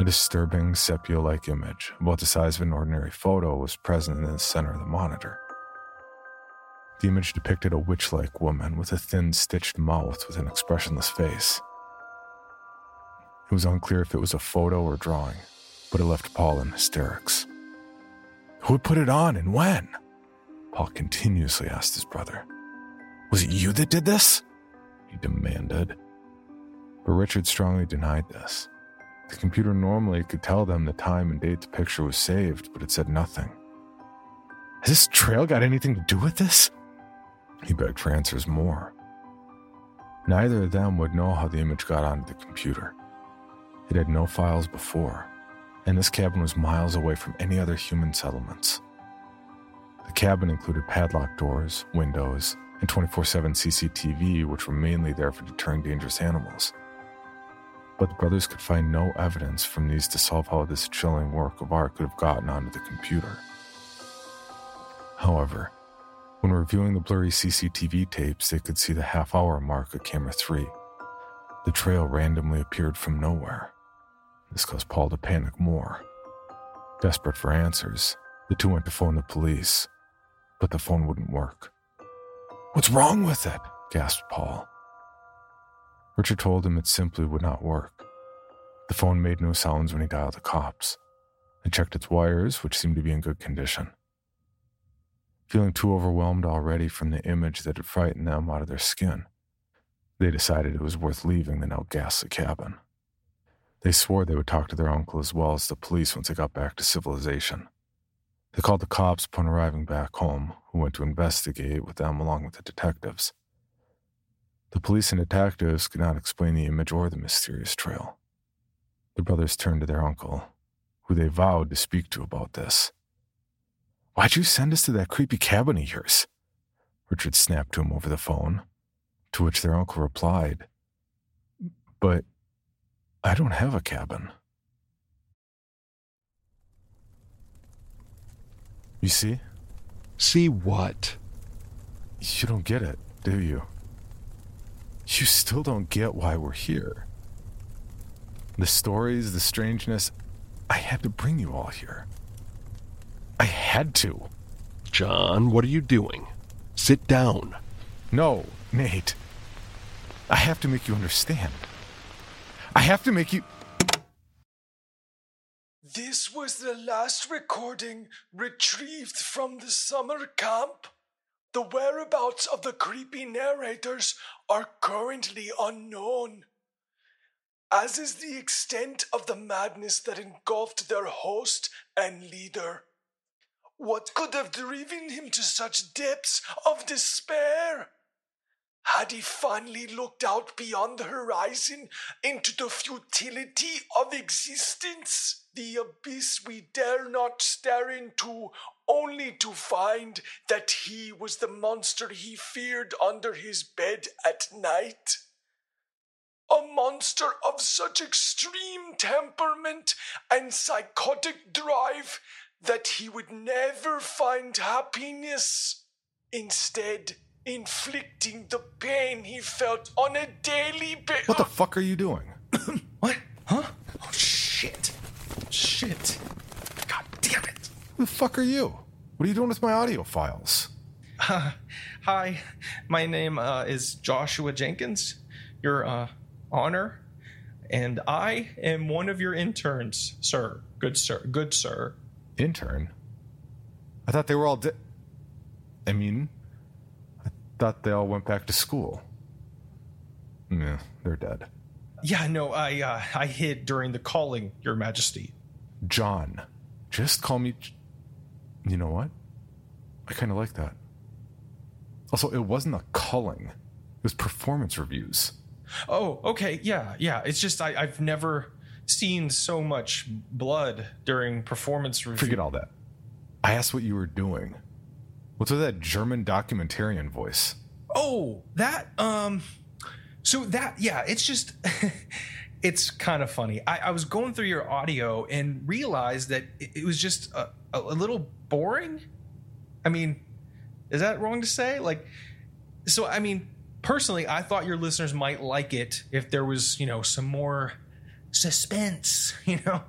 A disturbing sepia like image, about the size of an ordinary photo, was present in the center of the monitor. The image depicted a witch like woman with a thin, stitched mouth with an expressionless face. It was unclear if it was a photo or drawing, but it left Paul in hysterics. Who put it on and when? Paul continuously asked his brother. Was it you that did this? He demanded. But Richard strongly denied this. The computer normally could tell them the time and date the picture was saved, but it said nothing. Has this trail got anything to do with this? He begged for answers more. Neither of them would know how the image got onto the computer. It had no files before, and this cabin was miles away from any other human settlements. The cabin included padlocked doors, windows, and 24 7 CCTV, which were mainly there for deterring dangerous animals. But the brothers could find no evidence from these to solve how this chilling work of art could have gotten onto the computer. However, when reviewing the blurry CCTV tapes, they could see the half hour mark of camera 3. The trail randomly appeared from nowhere. This caused Paul to panic more. Desperate for answers, the two went to phone the police, but the phone wouldn't work. What's wrong with it? gasped Paul. Richard told him it simply would not work. The phone made no sounds when he dialed the cops. They checked its wires, which seemed to be in good condition. Feeling too overwhelmed already from the image that had frightened them out of their skin, they decided it was worth leaving the now ghastly cabin. They swore they would talk to their uncle as well as the police once they got back to civilization. They called the cops upon arriving back home, who went to investigate with them along with the detectives. The police and detectives could not explain the image or the mysterious trail. The brothers turned to their uncle, who they vowed to speak to about this. Why'd you send us to that creepy cabin of yours? Richard snapped to him over the phone, to which their uncle replied, But I don't have a cabin. You see? See what? You don't get it, do you? You still don't get why we're here. The stories, the strangeness, I had to bring you all here. I had to. John, what are you doing? Sit down. No, Nate. I have to make you understand. I have to make you. This was the last recording retrieved from the summer camp. The whereabouts of the creepy narrators are currently unknown, as is the extent of the madness that engulfed their host and leader. What could have driven him to such depths of despair? Had he finally looked out beyond the horizon into the futility of existence? The abyss we dare not stare into, only to find that he was the monster he feared under his bed at night? A monster of such extreme temperament and psychotic drive that he would never find happiness, instead, inflicting the pain he felt on a daily basis. What the fuck are you doing? [coughs] What? Huh? Oh, shit. Shit. God damn it. Who the fuck are you? What are you doing with my audio files? Uh, [laughs] hi, my name uh, is Joshua Jenkins, your uh, honor, and I am one of your interns, sir. Good sir. Good sir. Intern? I thought they were all. Di- I mean, I thought they all went back to school. Yeah, they're dead. Yeah, no, I uh, I hid during the calling, Your Majesty. John. Just call me. You know what? I kind of like that. Also, it wasn't a calling; it was performance reviews. Oh, okay, yeah, yeah. It's just I, I've never seen so much blood during performance review. Forget all that. I asked what you were doing. What's with that German documentarian voice? Oh, that um so that yeah, it's just [laughs] it's kind of funny. I, I was going through your audio and realized that it, it was just a, a, a little boring. I mean, is that wrong to say? Like so I mean, personally, I thought your listeners might like it if there was, you know, some more suspense, [laughs] you know,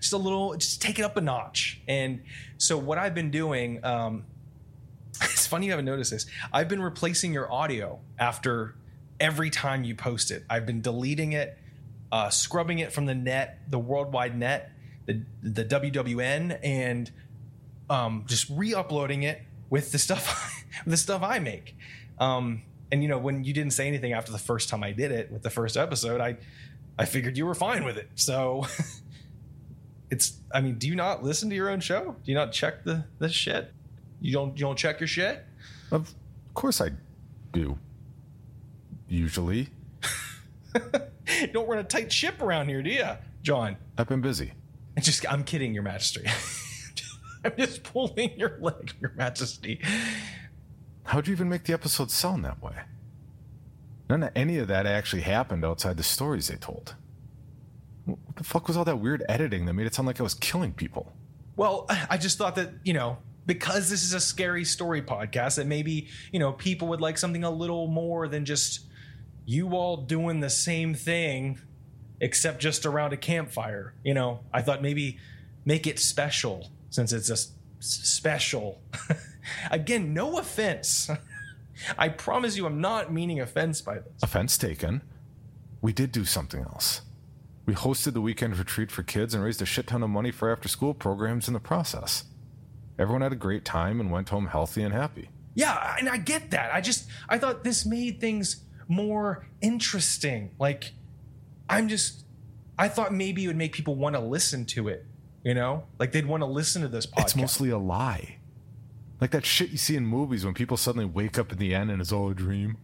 just a little, just take it up a notch. And so what I've been doing, um, [laughs] it's funny you haven't noticed this. I've been replacing your audio after every time you post it. I've been deleting it, uh, scrubbing it from the net, the worldwide net, the the WWN, and um, just re-uploading it with the stuff [laughs] the stuff I make. Um, and you know, when you didn't say anything after the first time I did it with the first episode, I I figured you were fine with it. So [laughs] it's I mean, do you not listen to your own show? Do you not check the the shit? You don't you don't check your shit? Of course I do. Usually. You [laughs] [laughs] don't run a tight ship around here, do you, John? I've been busy. It's [laughs] just I'm kidding, Your Majesty. I'm just pulling your leg, Your Majesty. How'd you even make the episode sound that way? None of any of that actually happened outside the stories they told. What the fuck was all that weird editing that made it sound like I was killing people? Well, I just thought that, you know, because this is a scary story podcast, that maybe, you know, people would like something a little more than just you all doing the same thing, except just around a campfire. You know, I thought maybe make it special since it's a s- special. [laughs] Again, no offense. [laughs] I promise you, I'm not meaning offense by this. Offense taken. We did do something else. We hosted the weekend retreat for kids and raised a shit ton of money for after school programs in the process. Everyone had a great time and went home healthy and happy. Yeah, and I get that. I just I thought this made things more interesting. Like I'm just I thought maybe it would make people want to listen to it, you know? Like they'd want to listen to this podcast. It's mostly a lie. Like that shit you see in movies when people suddenly wake up in the end and it's all a dream.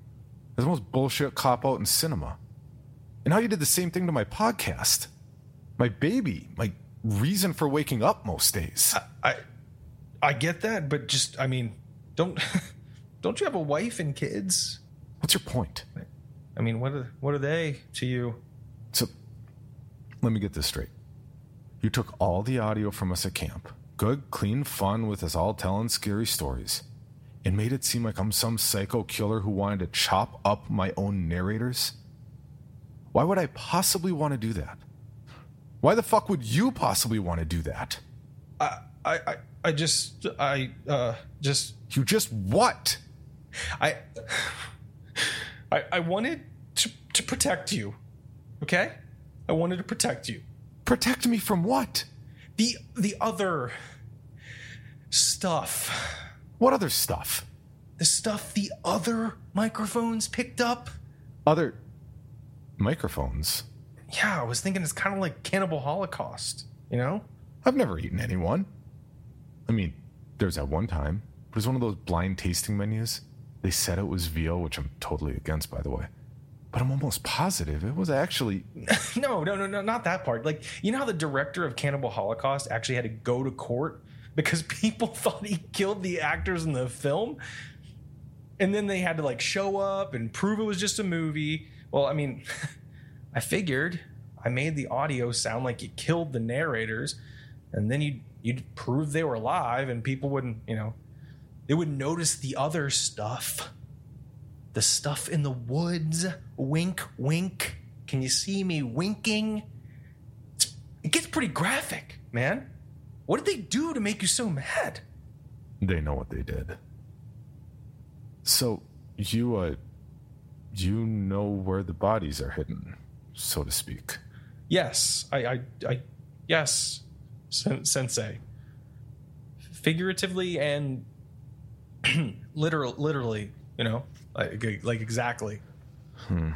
It's the most bullshit cop out in cinema. And how you did the same thing to my podcast. My baby, my reason for waking up most days. I I get that, but just I mean, don't [laughs] don't you have a wife and kids? What's your point? I mean, what are what are they to you? So, let me get this straight. You took all the audio from us at camp, good, clean fun with us all telling scary stories, and made it seem like I'm some psycho killer who wanted to chop up my own narrators? Why would I possibly want to do that? Why the fuck would you possibly want to do that? I I I, I just I uh just You just what? I, I, I wanted to, to protect you. Okay, I wanted to protect you. Protect me from what? The the other stuff, What other stuff? the stuff the other microphones picked up. Other microphones? Yeah, I was thinking it's kind of like Cannibal Holocaust. You know? I've never eaten anyone. I mean, there's that one time, but it's one of those blind tasting menus. They said it was veal, which I'm totally against, by the way. But I'm almost positive it was actually. [laughs] No, no, no, no, not that part. Like, you know how the director of Cannibal Holocaust actually had to go to court because [laughs] people thought he killed the actors in the film? And then they had to like show up and prove it was just a movie. Well, I mean, [laughs] I figured I made the audio sound like it killed the narrators, and then you you'd prove they were alive and people wouldn't, you know, they would notice the other stuff. The stuff in the woods. Wink, wink. Can you see me winking? It's, it gets pretty graphic, man. What did they do to make you so mad? They know what they did. So, you, uh, you know where the bodies are hidden, so to speak. Yes, I, I, I yes, sen- sensei. Figuratively and [clears throat] literal, literally, you know, like, like exactly. Hmm.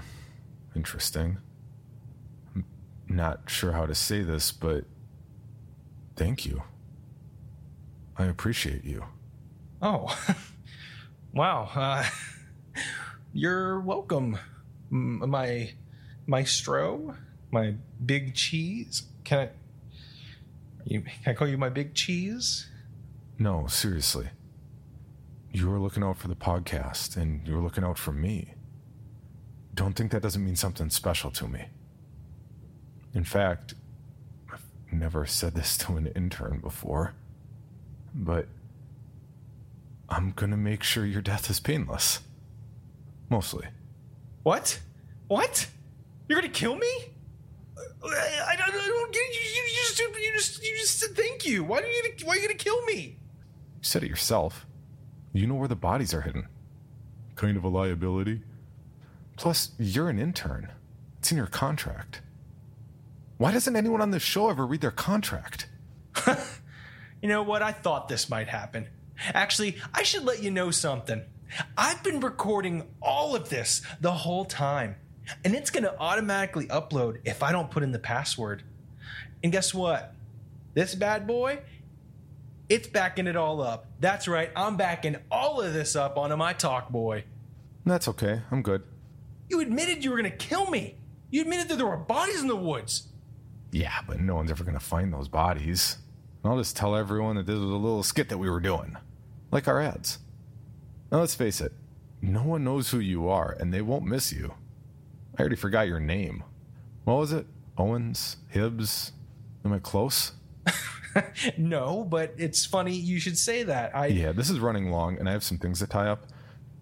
Interesting. I'm not sure how to say this, but thank you. I appreciate you. Oh, [laughs] wow. Uh, [laughs] you're welcome, my maestro, my big cheese. Can I? You, can I call you my big cheese? No, seriously. You were looking out for the podcast, and you were looking out for me. Don't think that doesn't mean something special to me. In fact, I've never said this [laughs] to an intern before, but I'm gonna make sure your death is painless. Mostly. What? What? You're gonna kill me? I, I, don't, I don't get you. You just, you just, you just said thank you. Why are you gonna, why are you gonna kill me? You said it yourself. You know where the bodies are hidden. Kind of a liability. Plus, you're an intern. It's in your contract. Why doesn't anyone on this show ever read their contract? [laughs] you know what? I thought this might happen. Actually, I should let you know something. I've been recording all of this the whole time, and it's going to automatically upload if I don't put in the password. And guess what? This bad boy, it's backing it all up. That's right, I'm backing all of this up onto my Talkboy. That's okay. I'm good. You admitted you were going to kill me. You admitted that there were bodies in the woods. Yeah, but no one's ever going to find those bodies. I'll just tell everyone that this was a little skit that we were doing. Like our ads. Now let's face it, no one knows who you are, and they won't miss you. I already forgot your name. What was it? Owens? Hibbs? Am I close? [laughs] no, but it's funny you should say that. I Yeah, this is running long, and I have some things to tie up,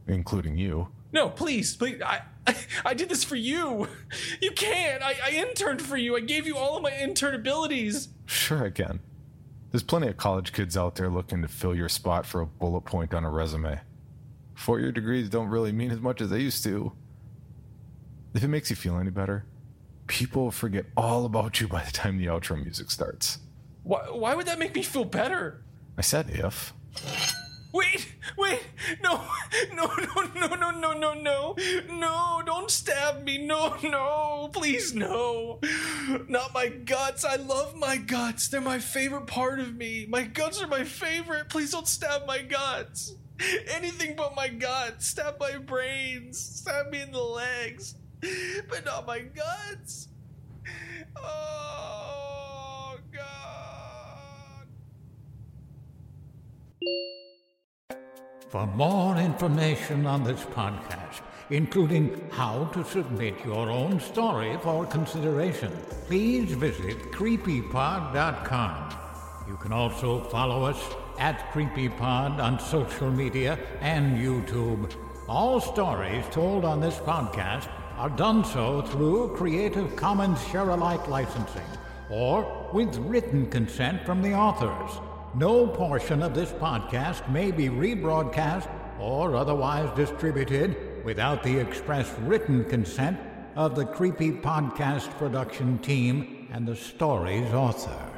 including you. No, please, please. I, I, [laughs] I did this for you. [laughs] You can't. I, I interned for you. I gave you all of my intern abilities. Sure, I can. There's plenty of college kids out there looking to fill your spot for a bullet point on a resume. Four year degrees don't really mean as much as they used to. If it makes you feel any better, people forget all about you by the time the outro music starts. Why, why would that make me feel better? I said if. Wait, wait, no, no, no, no, no, no, no, no, no, don't stab me, no, no, please, no. Not my guts, I love my guts, they're my favorite part of me. My guts are my favorite, please don't stab my guts. Anything but my guts, stab my brains, stab me in the legs, [laughs] but not my guts. Oh, God. For more information on this podcast, including how to submit your own story for consideration, please visit creepypod.com. You can also follow us at CreepyPod on social media and YouTube. All stories told on this podcast are done so through Creative Commons Share Alike licensing or with written consent from the authors. No portion of this podcast may be rebroadcast or otherwise distributed without the express written consent of the Creepy Podcast production team and the story's author.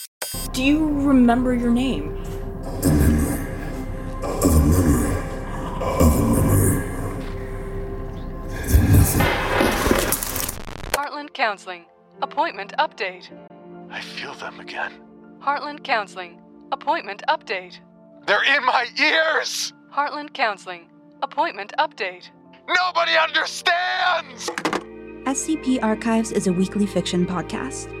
Do you remember your name? Heartland Counseling. Appointment update. I feel them again. Heartland Counseling. Appointment update. They're in my ears! Heartland Counseling. Appointment update. Nobody understands! SCP Archives is a weekly fiction podcast.